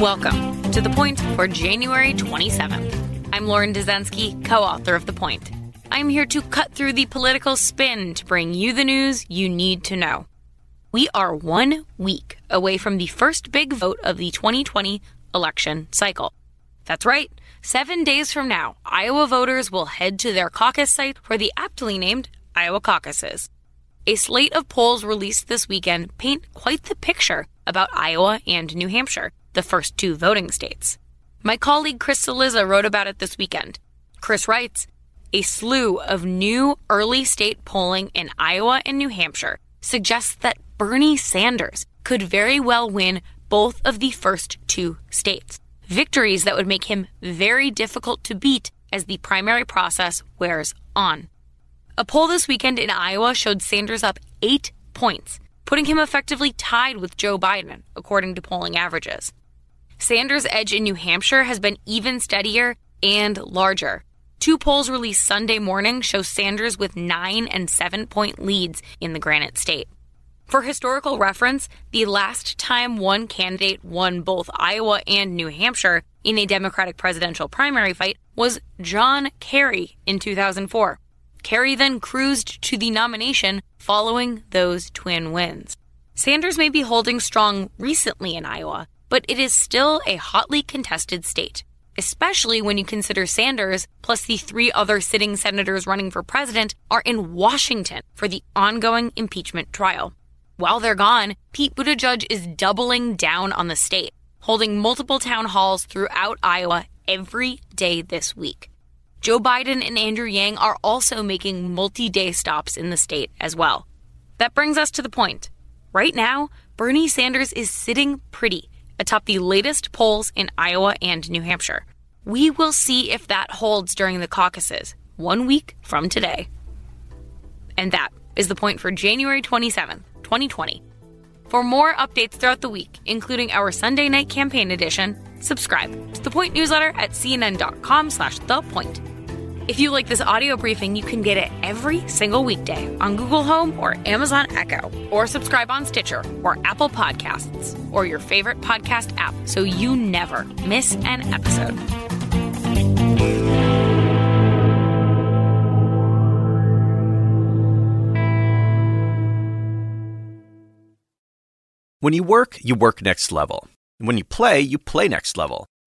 Welcome to The Point for January 27th. I'm Lauren Dezenski, co author of The Point. I'm here to cut through the political spin to bring you the news you need to know. We are one week away from the first big vote of the 2020 election cycle. That's right, seven days from now, Iowa voters will head to their caucus site for the aptly named Iowa caucuses. A slate of polls released this weekend paint quite the picture about Iowa and New Hampshire the first two voting states. My colleague Chris Cillizza wrote about it this weekend. Chris writes A slew of new early state polling in Iowa and New Hampshire suggests that Bernie Sanders could very well win both of the first two states. Victories that would make him very difficult to beat as the primary process wears on. A poll this weekend in Iowa showed Sanders up eight points, putting him effectively tied with Joe Biden, according to polling averages. Sanders' edge in New Hampshire has been even steadier and larger. Two polls released Sunday morning show Sanders with nine and seven point leads in the Granite State. For historical reference, the last time one candidate won both Iowa and New Hampshire in a Democratic presidential primary fight was John Kerry in 2004. Kerry then cruised to the nomination following those twin wins. Sanders may be holding strong recently in Iowa, but it is still a hotly contested state, especially when you consider Sanders plus the three other sitting senators running for president are in Washington for the ongoing impeachment trial. While they're gone, Pete Buttigieg is doubling down on the state, holding multiple town halls throughout Iowa every day this week. Joe Biden and Andrew Yang are also making multi day stops in the state as well. That brings us to the point. Right now, Bernie Sanders is sitting pretty atop the latest polls in Iowa and New Hampshire. We will see if that holds during the caucuses, one week from today. And that is the point for January 27th, 2020. For more updates throughout the week, including our Sunday night campaign edition, subscribe to the Point newsletter at cnn.com slash the point. If you like this audio briefing, you can get it every single weekday on Google Home or Amazon Echo, or subscribe on Stitcher or Apple Podcasts or your favorite podcast app so you never miss an episode. When you work, you work next level. And when you play, you play next level.